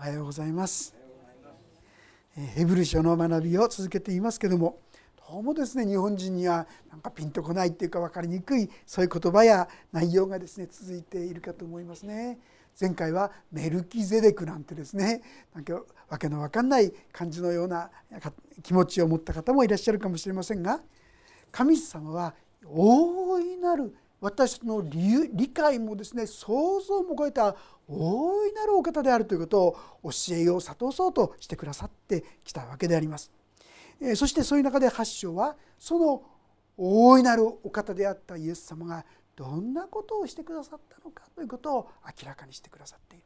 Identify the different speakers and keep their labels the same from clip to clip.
Speaker 1: おはようございます。ヘブル書の学びを続けていますけどもどうもですね日本人にはなんかピンとこないっていうか分かりにくいそういう言葉や内容がですね続いているかと思いますね。前回はメルキゼデクなんてですねなんかわけのわかんない感じのような気持ちを持った方もいらっしゃるかもしれませんが神様は大いなる私の理理解もですね想像も超えた大いなるお方であるということを教えよう諭そうとしてくださってきたわけであります。そしてそういう中で8章はその大いなるお方であったイエス様がどんなことをしてくださったのかということを明らかにしてくださっている。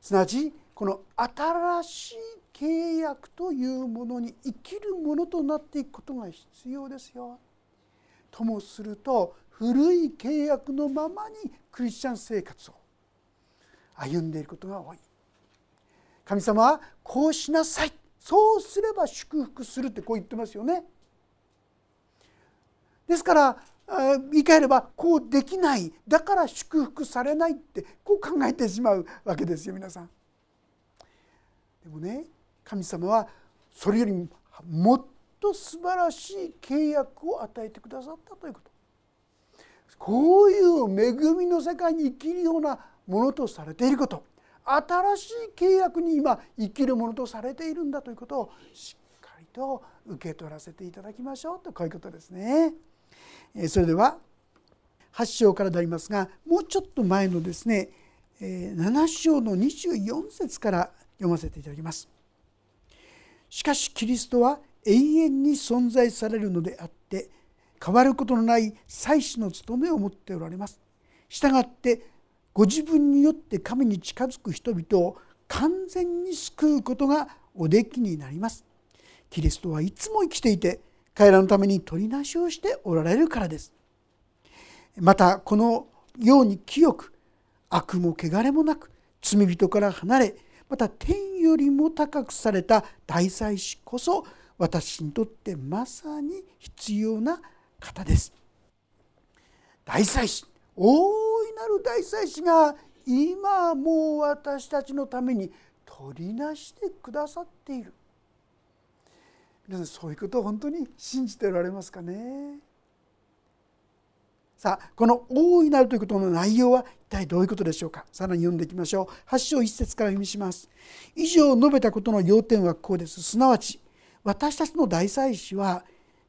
Speaker 1: すなわちこの新しい契約というものに生きるものとなっていくことが必要ですよ。ともすると古い契約のままにクリスチャン生活を歩んでいることが多い。神様はこうしなさい。そうすれば祝福するってこう言ってますよね。ですから言い換えればこうできない。だから祝福されないってこう考えてしまうわけですよ皆さん。でもね神様はそれよりもっと素晴らしい契約を与えてくださったということ。こういう恵みの世界に生きるようなものとされていること新しい契約に今生きるものとされているんだということをしっかりと受け取らせていただきましょうとこういうことですね。それでは8章からでありますがもうちょっと前のですね7章の24節から読ませていただきます。しかしキリストは永遠に存在されるのであって変わることのない祭司の務めを持っておられます。したがってご自分によって神に近づく人々を完全に救うことがおできになります。キリストはいつも生きていて彼らのために取りなしをしておられるからです。またこのように清く悪も汚れもなく罪人から離れまた天よりも高くされた大祭司こそ私にとってまさに必要な方です。大祭司いなる大祭司が今もう私たちのために取りなしてくださっている。皆さんそういうことを本当に信じておられますかね？さあこの「大いなる」ということの内容は一体どういうことでしょうか？さらに読んでいきましょう。8章1節から読みします。以上述べたことの要点はこうです。すなわち私たちの大祭司は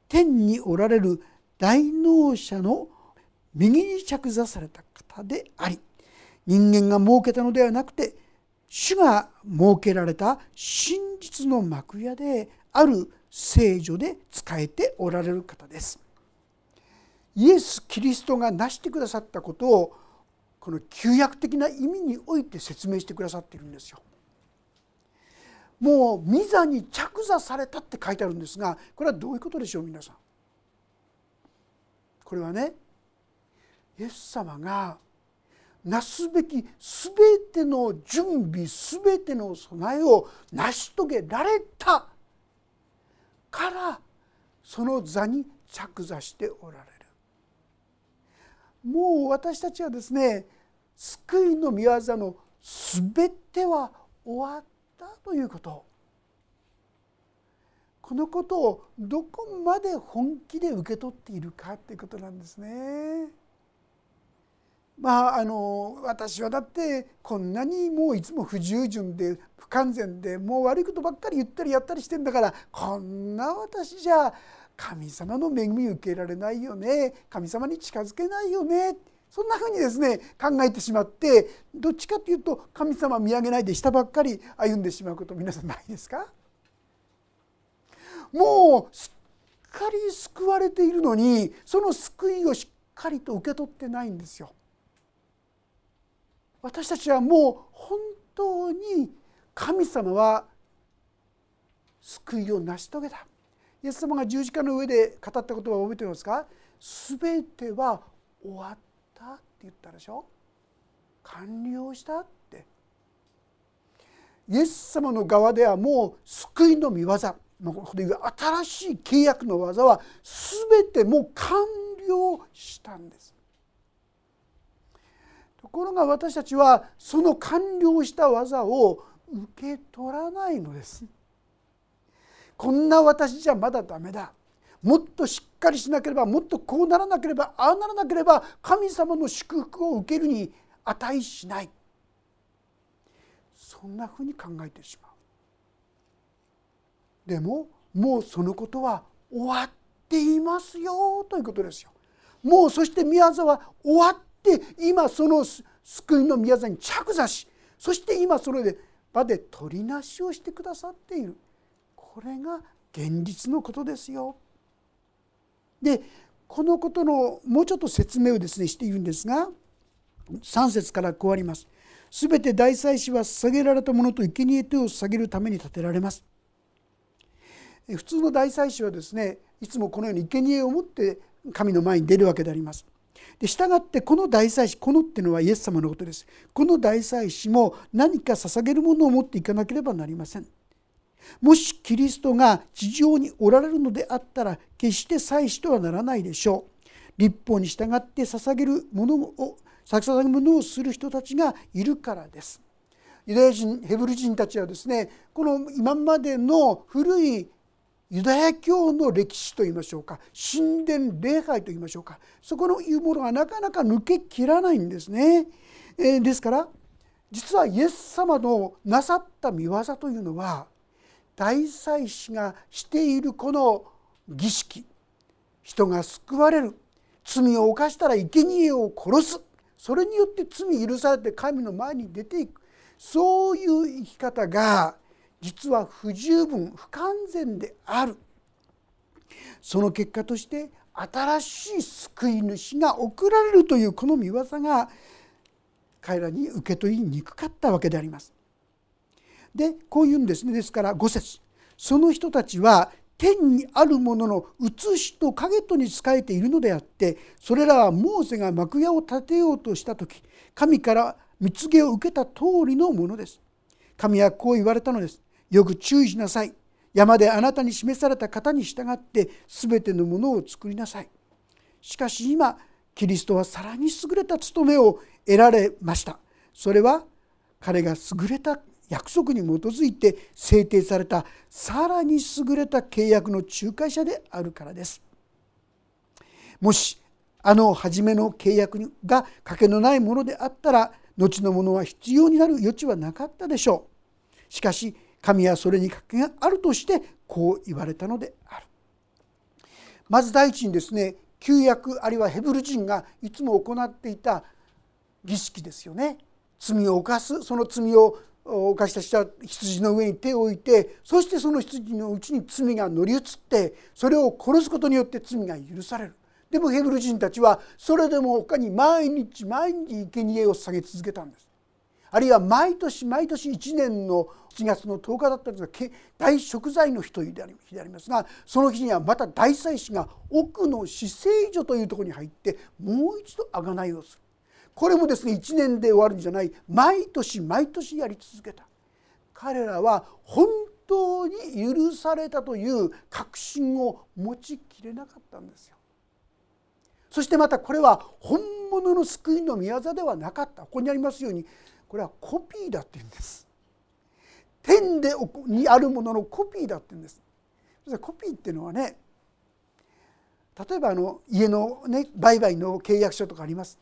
Speaker 1: 天におられる大能者の右に着座された方であり人間が設けたのではなくて主が設けられた真実の幕屋である聖女で仕えておられる方です。イエス・キリストが成してくださったことをこの旧約的な意味において説明してくださっているんですよ。もう御座に着座されたって書いてあるんですがこれはどういうことでしょう皆さん。これはねイエス様がなすべき全ての準備全ての備えを成し遂げられた。からその座に着座しておられる。もう私たちはですね救いの御業の全ては終わったということ。このことをどこまで本気で受け取っているかということなんですね。まあ、あの私はだってこんなにもういつも不従順で不完全でもう悪いことばっかり言ったりやったりしてんだからこんな私じゃ神様の恵み受けられないよね。神様に近づけないよね。そんなふうにですね考えてしまってどっちかというと神様見上げないで下ばっかり歩んでしまうこと皆さんないですか？もうすっかり救われているのにその救いをしっかりと受け取ってないんですよ。私たちはもう本当に神様は救いを成し遂げた。イエス様が十字架の上で語った言葉を覚えていますか？全ては終わったって言ったでしょ？完了したって。イエス様の側ではもう救いの御業。ここでいう新しい契約の技は全てもう完了したんです。ところが私たちはその完了した技を受け取らないのです。こんな私じゃまだダメだ。もっとしっかりしなければもっとこうならなければああならなければ神様の祝福を受けるに値しない。そんなふうに考えてしまう。でももうそのことは終わっていますよということですよ。もうそして宮沢は終わって今その救いの宮沢に着座しそして今それで場で取りなしをしてくださっているこれが現実のことですよ。でこのことのもうちょっと説明をですねしているんですが3節からこうあります。すべて大祭司は捧げられたものと生贄手を捧げるために建てられます。普通の大祭司はですねいつもこのように生贄を持って神の前に出るわけであります。で従ってこの大祭司このっていうのはイエス様のことです。この大祭司も何か捧げるものを持っていかなければなりません。もしキリストが地上におられるのであったら決して祭司とはならないでしょう。立法に従って捧げるものを捧げるものをする人たちがいるからです。ユダヤ人ヘブル人たちはですねこの今までの古いユダヤ教の歴史といいましょうか神殿礼拝といいましょうかそこのいうものがなかなか抜けきらないんですね。えー、ですから実はイエス様のなさった見業というのは大祭司がしているこの儀式人が救われる罪を犯したら生贄を殺すそれによって罪許されて神の前に出ていくそういう生き方が実は不十分不完全であるその結果として新しい救い主が送られるというこの見業が彼らに受け取りにくかったわけであります。でこういうんですねですから5節その人たちは天にあるものの写しと影とに仕えているのであってそれらはモーセが幕屋を建てようとした時神から蜜毛を受けた通りのものです。神はこう言われたのです。よく注意しなさい。山であなたに示された方に従って全てのものを作りなさい。しかし今キリストはさらに優れた務めを得られました。それは彼が優れた約束に基づいて制定されたさらに優れた契約の仲介者であるからです。もしあの初めの契約が賭けのないものであったら後のものは必要になる余地はなかったでしょう。しかし神はそれに賭けがあるとしてこう言われたのである。まず第一にですね旧約あるいはヘブル人がいつも行っていた儀式ですよね。罪を犯すその罪を犯した人は羊の上に手を置いてそしてその羊のうちに罪が乗り移ってそれを殺すことによって罪が許される。でもヘブル人たちはそれでも他に毎日毎日生贄を下げ続けたんです。あるいは毎年毎年1年の7月の10日だったんですが大食材の日という日でありますがその日にはまた大祭司が奥の死聖所というところに入ってもう一度贖いをする。これもですね1年で終わるんじゃない毎年毎年やり続けた。彼らは本当に許されたという確信を持ちきれなかったんですよ。そしてまたこれは本物の救いの御業ではなかった。ここにありますようにこれはコピーだって言うんです。天でにあるもののコピーだって言うんです。コピーっていうのはね例えばあの家のね売買の契約書とかあります。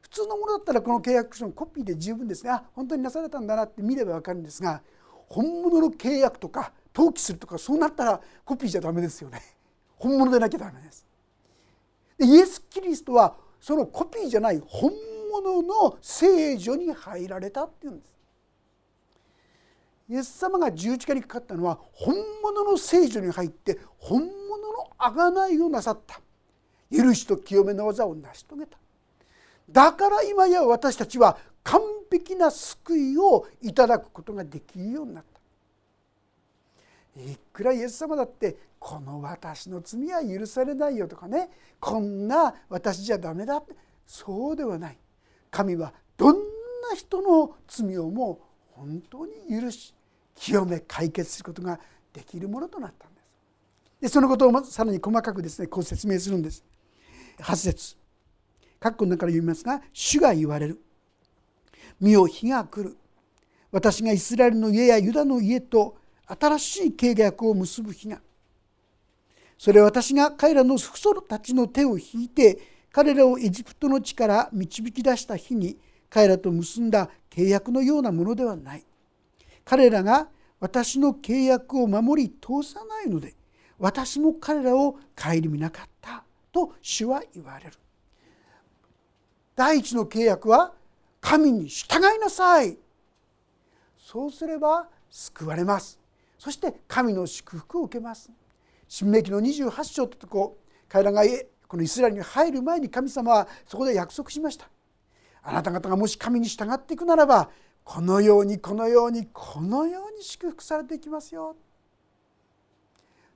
Speaker 1: 普通のものだったらこの契約書のコピーで十分ですね。あ本当になされたんだなって見れば分かるんですが本物の契約とか登記するとかそうなったらコピーじゃダメですよね。本物でなきゃダメです。でイエス・キリストはそのコピーじゃない本物の聖女に入られたっていうんです。イエス様が十字架にかかったのは本物の聖女に入って本物の贖いをなさった。許しと清めの技を成し遂げた。だから今や私たちは完璧な救いをいただくことができるようになった。いくらイエス様だってこの私の罪は許されないよとかね。こんな私じゃダメだって。そうではない。神はどんな人の罪をも本当に許し清め解決することができるものとなったんです。でそのことをさらに細かくですねこう説明するんです。8節括弧の中から読みますが「主が言われる」「身を日が来る」私がイスラエルの家やユダの家と新しい契約を結ぶ日がそれは私が彼らの父祖たちの手を引いて彼らをエジプトの地から導き出した日に彼らと結んだ契約のようなものではない。彼らが私の契約を守り通さないので私も彼らを顧みなかったと主は言われる。第一の契約は神に従いなさい。そうすれば救われます。そして神の祝福を受けます。新明記の28章ってとこ彼らがこのイスラエルに入る前に神様はそこで約束しました。あなた方がもし神に従っていくならばこのようにこのようにこのように祝福されていきますよ。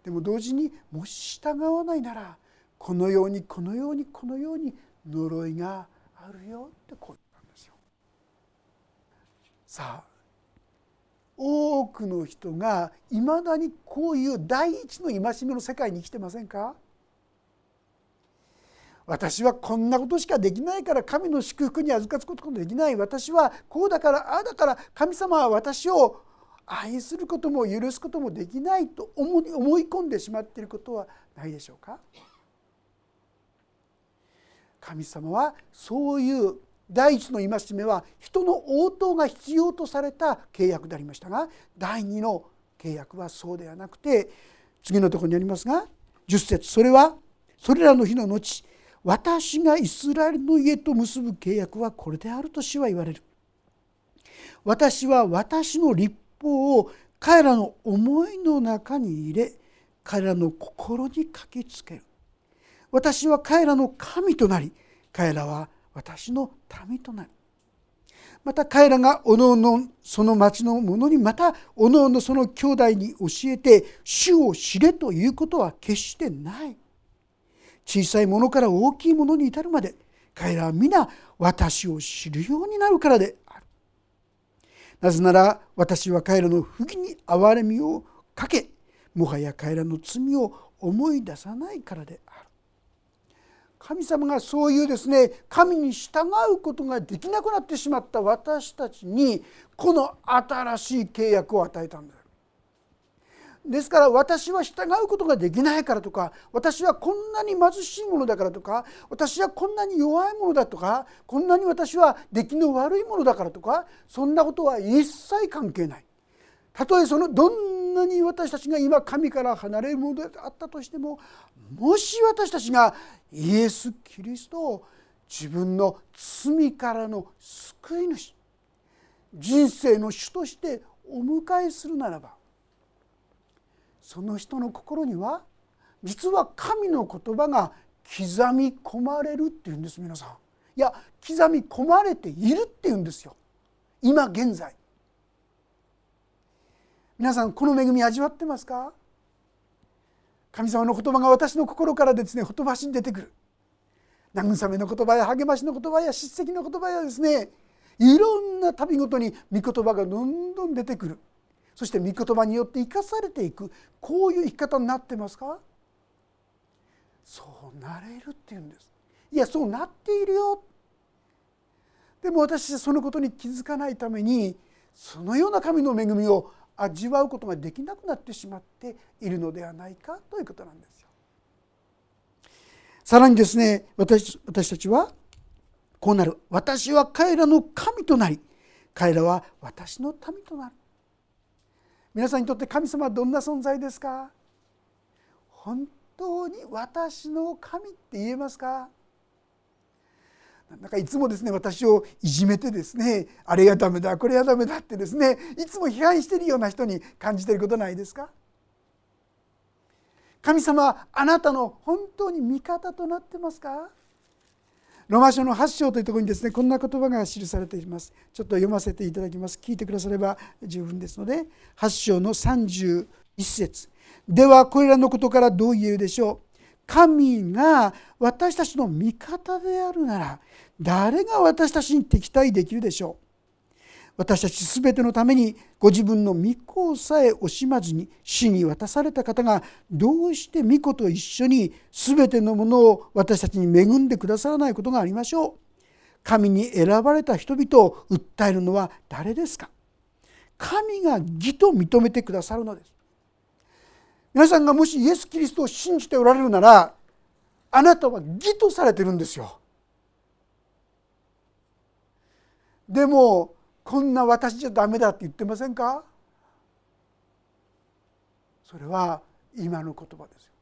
Speaker 1: でも同時にもし従わないならこのようにこのようにこのように呪いがあるよってこう言ったんですよ。さあ多くの人がいまだにこういう第一の戒めの世界に生きてませんか？私はこんなことしかできないから神の祝福に預かつことができない。私はこうだからああだから神様は私を愛することも許すこともできないと思い込んでしまっていることはないでしょうか？神様はそういう第一の戒めは人の応答が必要とされた契約でありましたが第二の契約はそうではなくて次のところにありますが10節それはそれらの日の後私がイスラエルの家と結ぶ契約はこれであると主は言われる。私は私の立法を彼らの思いの中に入れ彼らの心に書きつける。私は彼らの神となり彼らは私の民となる。また彼らがおのおのその町の者にまたおのおのその兄弟に教えて主を知れということは決してない。小さいものから大きいものに至るまで彼らは皆私を知るようになるからであるなぜなら私は彼らの不義に憐れみをかけもはや彼らの罪を思い出さないからである神様がそういうですね神に従うことができなくなってしまった私たちにこの新しい契約を与えたんだよ。ですから私は従うことができないからとか私はこんなに貧しいものだからとか私はこんなに弱いものだとかこんなに私は出来の悪いものだからとかそんなことは一切関係ない。たとえそのどんなに私たちが今神から離れるものであったとしてももし私たちがイエス・キリストを自分の罪からの救い主人生の主としてお迎えするならばその人の心には実は神の言葉が刻み込まれるっていうんです皆さん。いや刻み込まれているっていうんですよ今現在。皆さんこの恵み味わってますか？神様の言葉が私の心からですねほとばしに出てくる慰めの言葉や励ましの言葉や叱責の言葉やですねいろんな旅ごとに御言葉がどんどん出てくるそして御言葉によって生かされていくこういう生き方になってますか？そうなれるっていうんです。いやそうなっているよ。でも私はそのことに気づかないためにそのような神の恵みを味わうことができなくなってしまっているのではないかということなんですよ。さらにですね私私たちはこうなる。私は彼らの神となり彼らは私の民となる。皆さんにとって神様はどんな存在ですか？本当に私の神って言えますか？なんかいつもですね私をいじめてですねあれがダメだこれがダメだってですねいつも批判しているような人に感じていることないですか？神様あなたの本当に味方となってますか？ロマ書の8章というところにですねこんな言葉が記されています。ちょっと読ませていただきます。聞いてくだされば十分ですので8章の31節。ではこれらのことからどう言えるでしょう。神が私たちの味方であるなら誰が私たちに敵対できるでしょう。私たち全てのためにご自分の御子をさえ惜しまずに死に渡された方がどうして御子と一緒に全てのものを私たちに恵んでくださらないことがありましょう。神に選ばれた人々を訴えるのは誰ですか？神が義と認めてくださるのです。皆さんがもしイエス・キリストを信じておられるならあなたは義とされてるんですよ。でもこんな私じゃダメだって言ってませんか？それは今の言葉ですよ。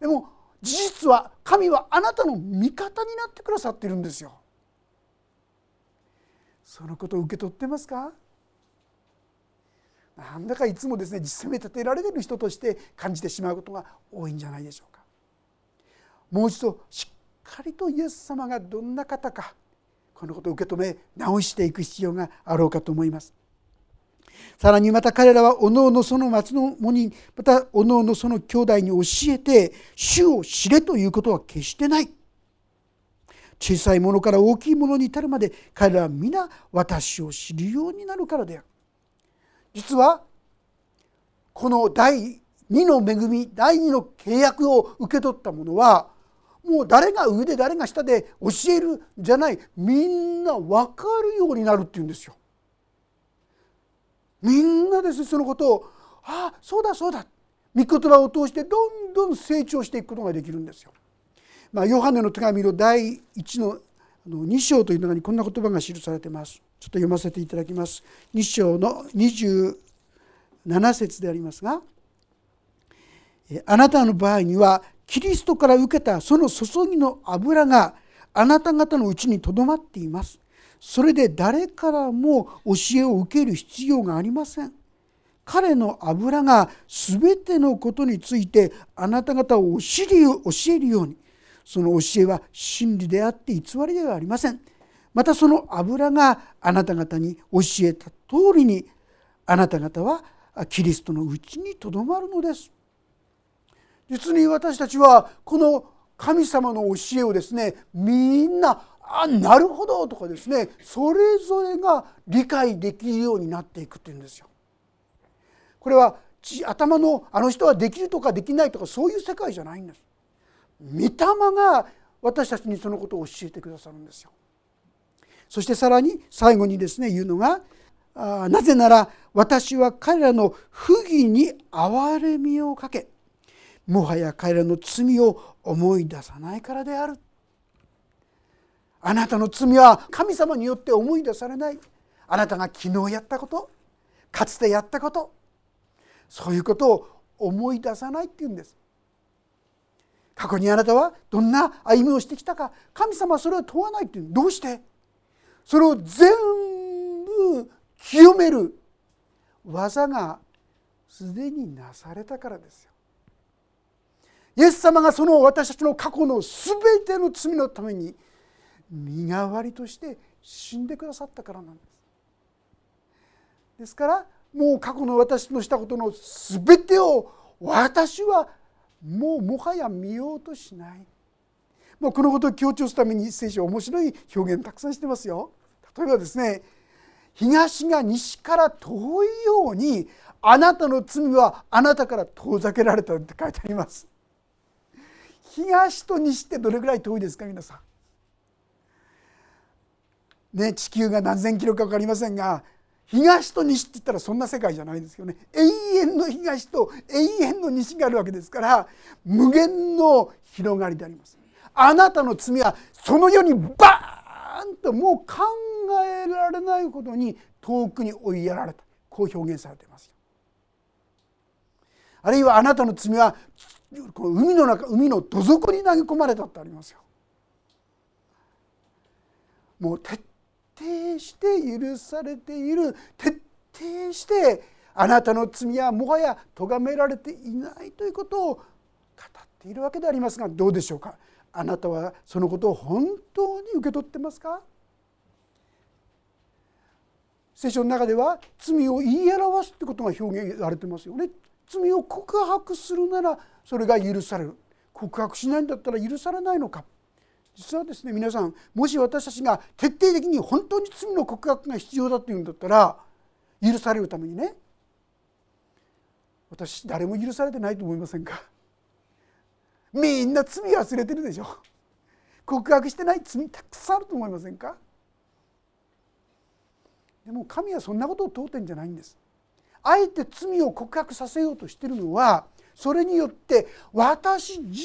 Speaker 1: でも事実は神はあなたの味方になってくださってるんですよ。そのことを受け取ってますか？なんだかいつもですね実際に立てられてる人として感じてしまうことが多いんじゃないでしょうか。もう一度しっかりとイエス様がどんな方かこのことを受け止め直していく必要があろうかと思います。さらにまた彼らはおのおのその町の者にまたおのおのその兄弟に教えて主を知れということは決してない。小さいものから大きいものに至るまで彼らは皆私を知るようになるからである。実はこの第2の恵み第2の契約を受け取った者はもう誰が上で誰が下で教えるじゃないみんな分かるようになるっていうんですよ。みんなですそのことをああそうだそうだ御言葉を通してどんどん成長していくことができるんですよ。まあ、ヨハネの手紙の第1の2章という中にこんな言葉が記されてます。ちょっと読ませていただきます。2章の27節でありますが「あなたの場合にはキリストから受けたその注ぎの油があなた方のうちにとどまっています。それで誰からも教えを受ける必要がありません。彼の油が全てのことについてあなた方を教えるようにその教えは真理であって偽りではありませんまたその油があなた方に教えた通りにあなた方はキリストのうちにとどまるのです実に私たちはこの神様の教えをですねみんなあなるほどとかですねそれぞれが理解できるようになっていくっていうんですよ。これは頭のあの人はできるとかできないとかそういう世界じゃないんです。御霊が私たちにそのことを教えてくださるんですよ。そしてさらに最後にですね言うのがあなぜなら私は彼らの不義に憐れみをかけもはや彼らの罪を思い出さないからである。あなたの罪は神様によって思い出されないあなたが昨日やったことかつてやったことそういうことを思い出さないっていうんです過去にあなたはどんな歩みをしてきたか神様はそれを問わないっていうどうして？それを全部清める技がすでになされたからですよ。イエス様がその私たちの過去の全ての罪のために身代わりとして死んでくださったからなんです。ですからもう過去の私のしたことの全てを私はもうもはや見ようとしない。もうこのことを強調するために聖書面白い表現たくさんしてますよ。例えばですね東が西から遠いようにあなたの罪はあなたから遠ざけられたって書いてあります。東と西ってどれぐらい遠いですか皆さん？ね、地球が何千キロか分かりませんが東と西って言ったらそんな世界じゃないですよね。永遠の東と永遠の西があるわけですから無限の広がりであります。あなたの罪はその世にバーンともう考えられないほどに遠くに追いやられた。こう表現されていますあるいはあなたの罪は海の中海のど底に投げ込まれたってありますよ。もう徹底して許されている徹底してあなたの罪はもはや咎められていないということを語っているわけでありますがどうでしょうか？あなたはそのことを本当に受け取ってますか？聖書の中では罪を言い表すってことが表現されてますよね。罪を告白するならそれが許される。告白しないんだったら許されないのか。実はですね皆さんもし私たちが徹底的に本当に罪の告白が必要だっていうんだったら許されるためにね私誰も許されてないと思いませんか？みんな罪忘れてるでしょ。告白してない罪たくさんあると思いませんか？でも神はそんなことを問うてんじゃないんです。あえて罪を告白させようとしてるのはそれによって私自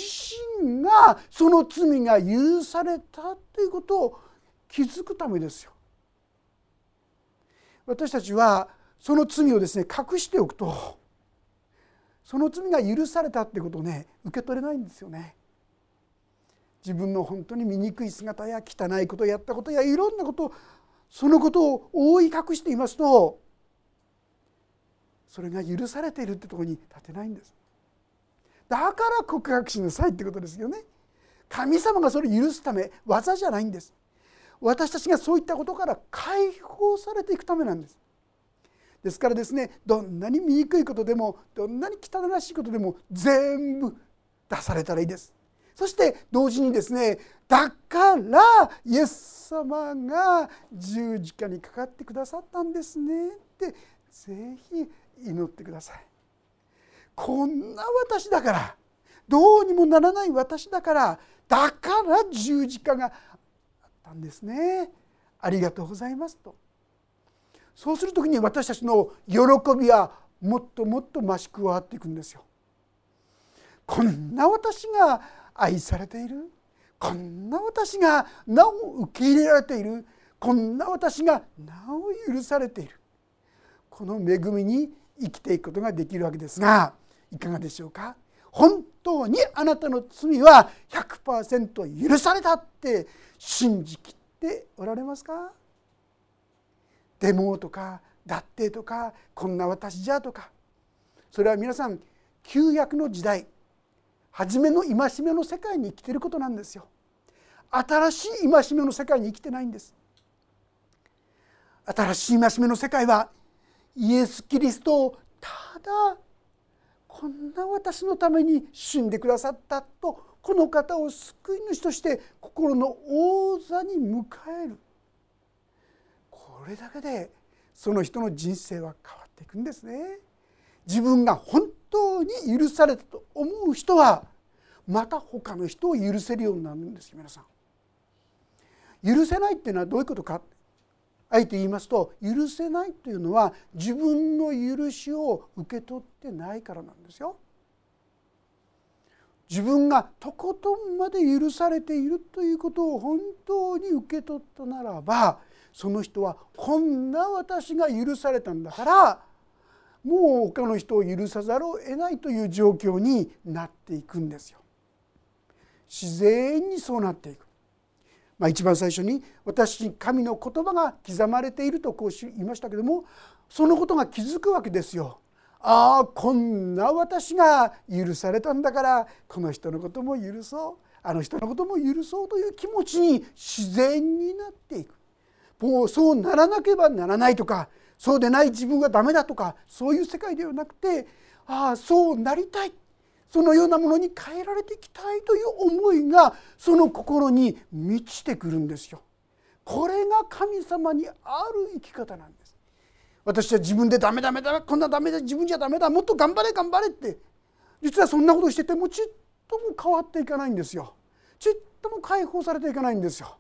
Speaker 1: 身がその罪が許されたということを気づくためですよ。私たちはその罪をですね隠しておくとその罪が許されたってことをね受け取れないんですよね。自分の本当に醜い姿や汚いことをやったことやいろんなことそのことを覆い隠していますとそれが許されているってところに立てないんです。だから告白しなさいってことですよね。神様がそれを許すため技じゃないんです。私たちがそういったことから解放されていくためなんです。ですからですねどんなに醜いことでもどんなに汚らしいことでも全部出されたらいいです。そして同時にですねだからイエス様が十字架にかかってくださったんですねってぜひ祈ってください。こんな私だからどうにもならない私だからだから十字架があったんですね。ありがとうございますと。そうする時に私たちの喜びはもっともっと増し加わっていくんですよ。こんな私が愛されているこんな私がなお受け入れられているこんな私がなお許されている。この恵みに生きていくことができるわけですがいかがでしょうか？本当にあなたの罪は100%許されたって信じきっておられますか？デモとかだってとかこんな私じゃとか。それは皆さん旧約の時代初めの戒めの世界に生きてることなんですよ。新しい戒めの世界に生きてないんです。新しい戒めの世界はイエス・キリストをただこんな私のために死んでくださったとこの方を救い主として心の王座に迎えるこれだけでその人の人生は変わっていくんですね。自分が本当に許されたと思う人はまた他の人を許せるようになるんですよ皆さん。許せないっていうのはどういうことかあえて言いますと許せないというのは自分の許しを受け取ってないからなんですよ。自分がとことんまで許されているということを本当に受け取ったならばその人はこんな私が許されたんだからもう他の人を許さざるを得ないという状況になっていくんですよ。自然にそうなっていく。まあ、一番最初に私に神の言葉が刻まれているとこう言いましたけどもそのことが気づくわけですよ。ああこんな私が許されたんだからこの人のことも許そうあの人のことも許そうという気持ちに自然になっていく。もうそうならなければならないとかそうでない自分がダメだとかそういう世界ではなくてああそうなりたいそのようなものに変えられていきたいという思いがその心に満ちてくるんですよ。これが神様にある生き方なんです。私は自分でダメダメだこんなダメだ自分じゃダメだもっと頑張れ頑張れって実はそんなことしててもちっとも変わっていかないんですよ。ちっとも解放されていかないんですよ。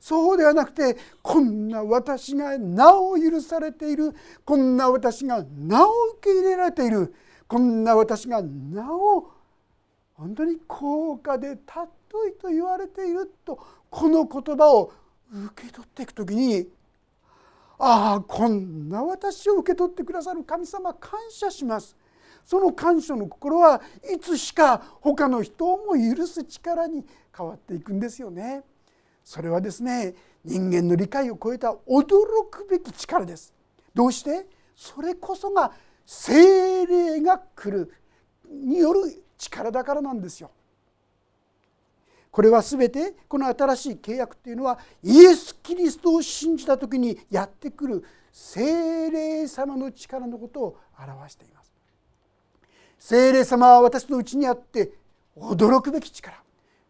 Speaker 1: そうではなくてこんな私がなお許されているこんな私がなお受け入れられているこんな私がなお本当に高価で尊いと言われているとこの言葉を受け取っていく時にああこんな私を受け取ってくださる神様感謝します。その感謝の心はいつしか他の人をも許す力に変わっていくんですよね。それはですね人間の理解を超えた驚くべき力です。どうして？それこそが精霊が来るによる力だからなんですよ。これは全てこの新しい契約っていうのはイエス・キリストを信じた時にやってくる精霊様の力のことを表しています。精霊様は私のうちにあって驚くべき力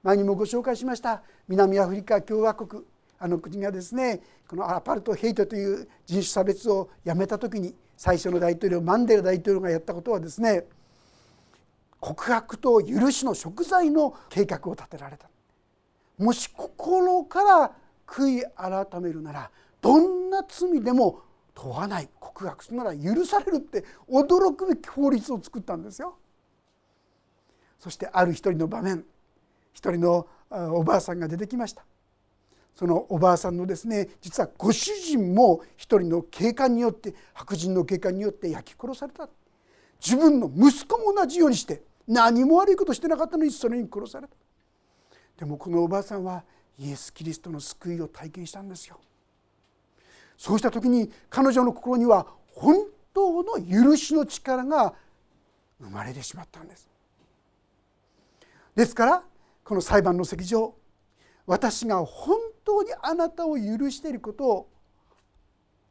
Speaker 1: 前にもご紹介しました南アフリカ共和国あの国がですねこのアパルトヘイトという人種差別をやめた時に最初の大統領マンデラ大統領がやったことはですね告白と許しの贖罪の計画を立てられた。もし心から悔い改めるならどんな罪でも問わない。告白するなら許されるって驚くべき法律を作ったんですよ。そしてある一人の場面一人のおばあさんが出てきました。そのおばあさんのですね実はご主人も一人の警官によって白人の警官によって焼き殺された。自分の息子も同じようにして何も悪いことしてなかったのにそれに殺された。でもこのおばあさんはイエス・キリストの救いを体験したんですよ。そうした時に彼女の心には本当の許しの力が生まれてしまったんです。ですからこの裁判の席上私が本当にあなたを許していることを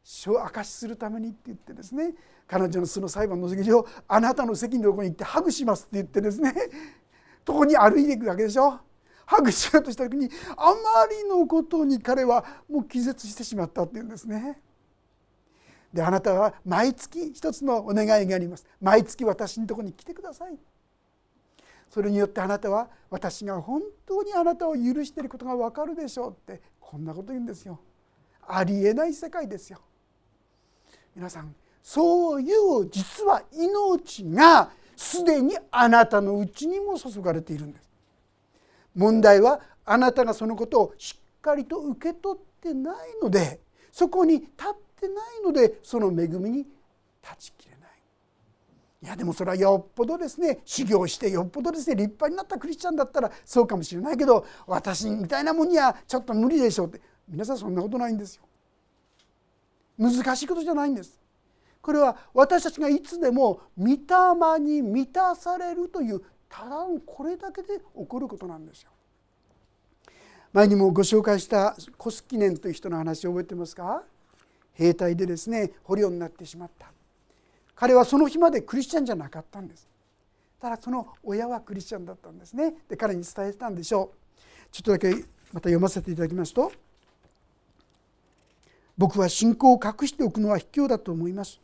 Speaker 1: 証明しするためにって言ってですね。彼女のその裁判の席上あなたの席のところに行ってハグしますって言ってですね。とこに歩いていくわけでしょ。ハグしようとした時にあまりのことに彼はもう気絶してしまったっていうんですね。であなたは毎月一つのお願いがあります。毎月私のところに来てください。それによってあなたは私が本当にあなたを許していることが分かるでしょうってこんなこと言うんですよ。ありえない世界ですよ。皆さんそういう実は命がすでにあなたのうちにも注がれているんです。問題はあなたがそのことをしっかりと受け取ってないのでそこに立ってないのでその恵みに立ちきれない。いやでもそれはよっぽどですね修行してよっぽどですね立派になったクリスチャンだったらそうかもしれないけど私みたいなもんにはちょっと無理でしょうって皆さんそんなことないんですよ。難しいことじゃないんです。これは私たちがいつでも御霊に満たされるというただのこれだけで起こることなんですよ。前にもご紹介したコスキネンという人の話を覚えてますか？兵隊でですね捕虜になってしまった彼はその日までクリスチャンじゃなかったんです。ただその親はクリスチャンだったんですね。で彼に伝えてたんでしょう。ちょっとだけまた読ませていただきますと。僕は信仰を隠しておくのは卑怯だと思います。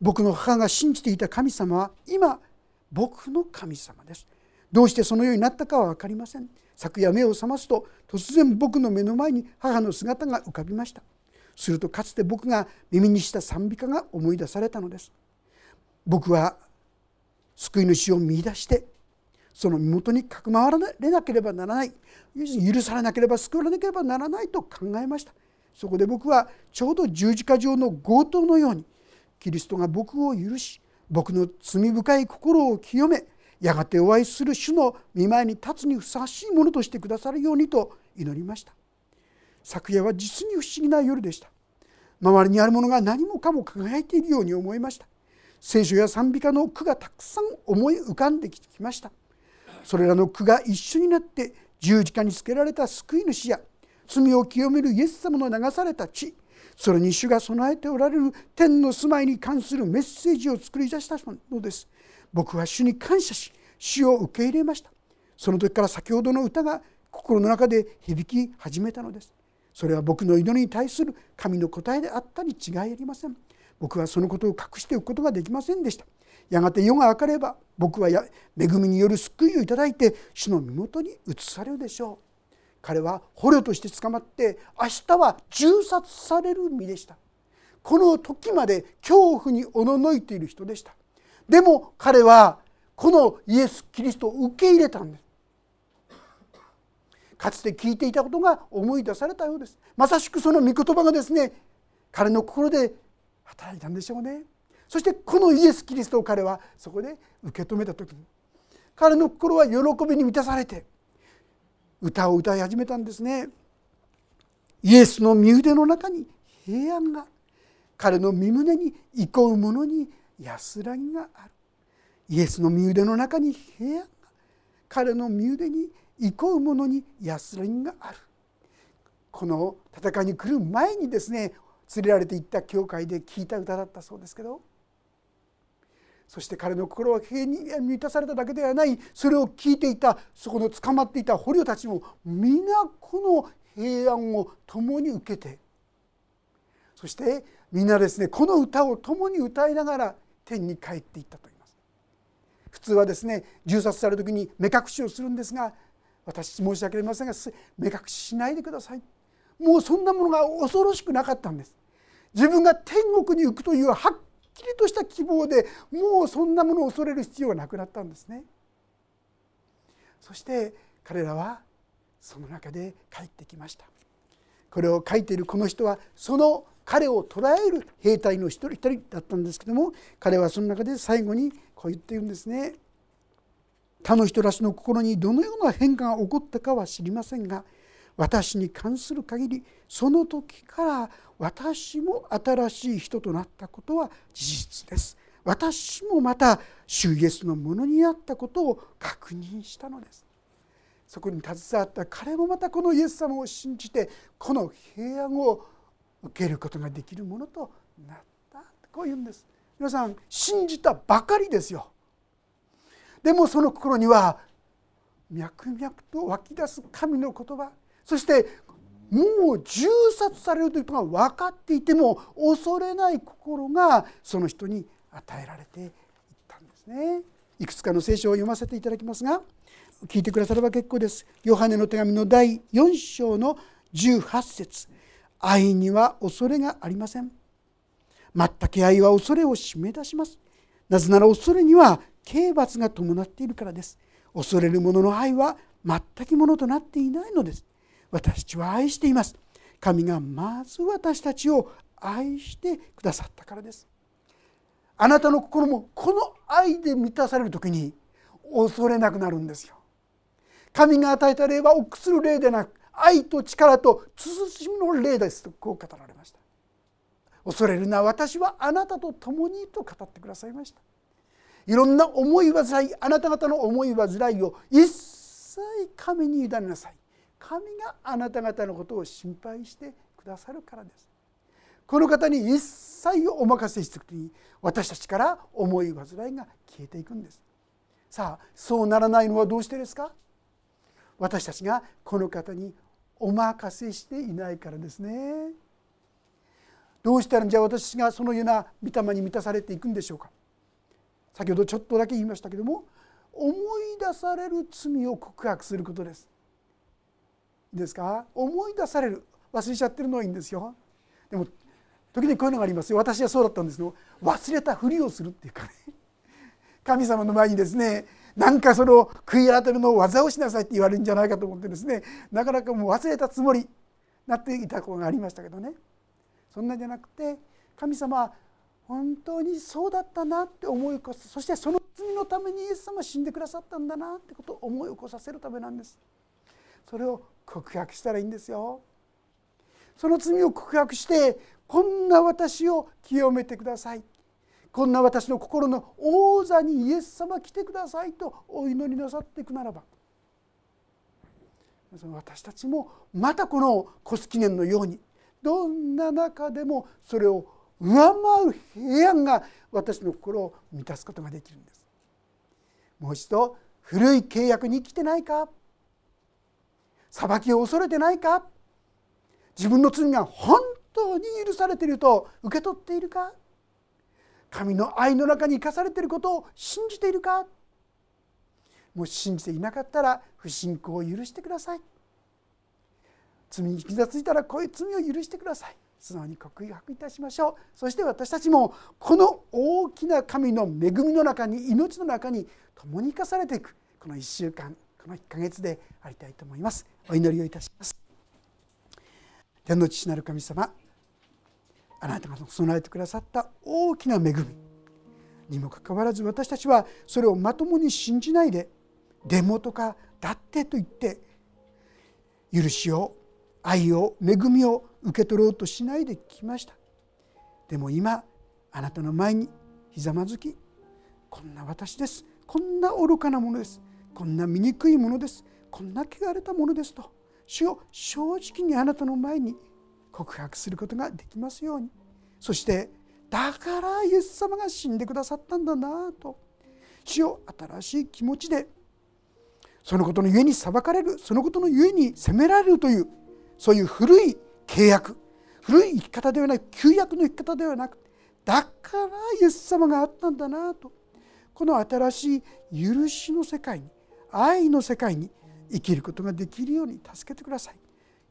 Speaker 1: 僕の母が信じていた神様は今僕の神様です。どうしてそのようになったかは分かりません。昨夜目を覚ますと突然僕の目の前に母の姿が浮かびました。するとかつて僕が耳にした賛美歌が思い出されたのです。僕は救い主を見いだしてその身元にかくまわれなければならない許されなければ救われなければならないと考えました。そこで僕はちょうど十字架上の強盗のようにキリストが僕を許し僕の罪深い心を清めやがてお会いする主の見舞いに立つにふさわしいものとしてくださるようにと祈りました。昨夜は実に不思議な夜でした。周りにあるものが何もかも輝いているように思いました。聖書や賛美歌の句がたくさん思い浮かんできました。それらの句が一緒になって十字架につけられた救い主や罪を清めるイエス様の流された血それに主が備えておられる天の住まいに関するメッセージを作り出したのです。僕は主に感謝し主を受け入れました。その時から先ほどの歌が心の中で響き始めたのです。それは僕の祈りに対する神の答えであったに違いありません。僕はそのことを隠しておくことができませんでした。やがて夜が明かれば僕は恵みによる救いをいただいて主の身元に移されるでしょう。彼は捕虜として捕まって明日は銃殺される身でした。この時まで恐怖におののいている人でした。でも彼はこのイエス・キリストを受け入れたんです。かつて聞いていたことが思い出されたようです。まさしくその御言葉がですね彼の心で働いたんでしょうね。そしてこのイエス・キリストを彼はそこで受け止めた時彼の心は喜びに満たされて歌を歌い始めたんですね。イエスの身腕の中に平安が彼の身胸に憩う者に安らぎがある。イエスの身腕の中に平安が彼の身腕に憩う者に安らぎがある。この戦いに来る前にですね連れられていった教会で聴いた歌だったそうですけどそして彼の心は平に満たされただけではないそれを聞いていたそこの捕まっていた捕虜たちも皆この平安を共に受けてそしてみんなですねこの歌を共に歌いながら天に帰っていったと言います。普通はですね銃殺される時に目隠しをするんですが私申し訳ありませんが目隠ししないでください。もうそんなものが恐ろしくなかったんです自分が天国に行くというはっきりとした希望でもうそんなものを恐れる必要がなくなったんですね。そして彼らはその中で帰ってきました。これを書いているこの人はその彼を捕らえる兵隊の一人一人だったんですけども彼はその中で最後にこう言っているんですね。他の人たちの心にどのような変化が起こったかは知りませんが私に関する限りその時から私も新しい人となったことは事実です。私もまた主イエスのものになったことを確認したのです。そこに携わった彼もまたこのイエス様を信じてこの平安を受けることができるものとなったこう言うんです。皆さん信じたばかりですよ。でもその心には脈々と湧き出す神の言葉そしてもう銃殺されるということが分かっていても恐れない心がその人に与えられていったんですね。いくつかの聖書を読ませていただきますが聞いてくだされば結構です。ヨハネの手紙の第4章の18節愛には恐れがありません。全く愛は恐れを締め出します。なぜなら恐れには刑罰が伴っているからです。恐れる者の愛は全くものとなっていないのです。私たちは愛しています。神がまず私たちを愛してくださったからです。あなたの心もこの愛で満たされる時に恐れなくなるんですよ。神が与えた霊は臆する霊でなく愛と力と慎みの霊ですとこう語られました。恐れるな私はあなたと共にと語ってくださいました。いろんな思い煩いあなた方の思い煩いを一切神に委ねなさい。神があなた方のことを心配してくださるからです。この方に一切をお任せしていく時に私たちから思い煩いが消えていくんです。さあそうならないのはどうしてですか？私たちがこの方にお任せしていないからですね。どうしたらじゃあ私がそのような御霊に満たされていくんでしょうか？先ほどちょっとだけ言いましたけども思い出される罪を告白することです。ですか？思い出される。忘れちゃってるのはいいんですよ。でも時にこういうのがありますよ。私はそうだったんですけど忘れたふりをするっていうかね。神様の前にですねなんかその悔い改めの技をしなさいって言われるんじゃないかと思ってですねなかなかもう忘れたつもりなっていたことがありましたけどね。そんなんじゃなくて神様は本当にそうだったなって思い起こす。そしてその罪のためにイエス様は死んでくださったんだなってことを思い起こさせるためなんです。それを告白したらいいんですよ。その罪を告白してこんな私を清めてくださいこんな私の心の王座にイエス様来てくださいとお祈りなさっていくならば私たちもまたこの古記念のようにどんな中でもそれを上回る平安が私の心を満たすことができるんです。もう一度古い契約に生きてないか？裁きを恐れてないか？自分の罪が本当に許されていると受け取っているか？神の愛の中に生かされていることを信じているか？もし信じていなかったら不信仰を許してください。罪に気がついたらこういう罪を許してください。素直に告白いたしましょう。そして私たちもこの大きな神の恵みの中に命の中に共に生かされていく。この1週間。この1ヶ月でありたいと思います。お祈りをいたします。天の父なる神様あなたが備えてくださった大きな恵みにもかかわらず私たちはそれをまともに信じないでデモとかだってと言って許しを愛を恵みを受け取ろうとしないできました。でも今あなたの前にひざまずきこんな私です。こんな愚かなものです。こんな醜いものです。こんな汚れたものですと。主を正直にあなたの前に告白することができますように。そしてだからイエス様が死んでくださったんだなと。主を新しい気持ちでそのことのゆえに裁かれるそのことのゆえに責められるというそういう古い契約古い生き方ではない旧約の生き方ではなくだからイエス様があったんだなと。この新しい許しの世界に愛の世界に生きることができるように助けてください。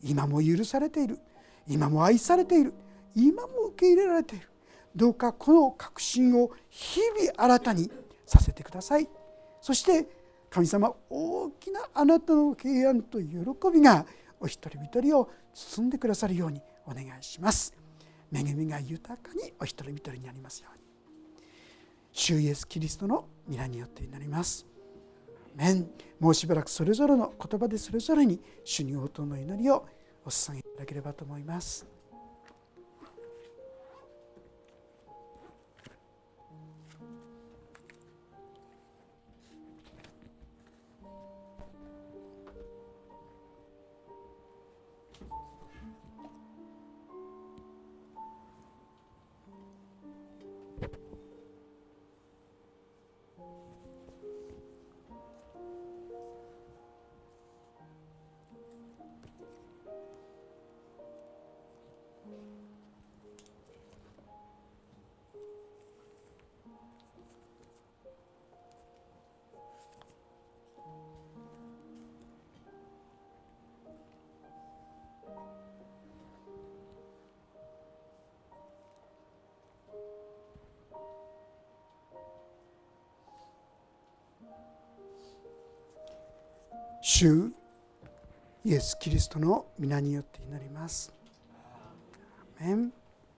Speaker 1: 今も許されている。今も愛されている。今も受け入れられている。どうかこの確信を日々新たにさせてください。そして神様大きなあなたの平安と喜びがお一人一人を包んでくださるようにお願いします。恵みが豊かにお一人一人になりますように。主イエスキリストの皆によってになります。面もうしばらくそれぞれの言葉でそれぞれに主に応答の祈りをお捧げいただければと思います。主イエス・キリストの皆によって祈ります。アメン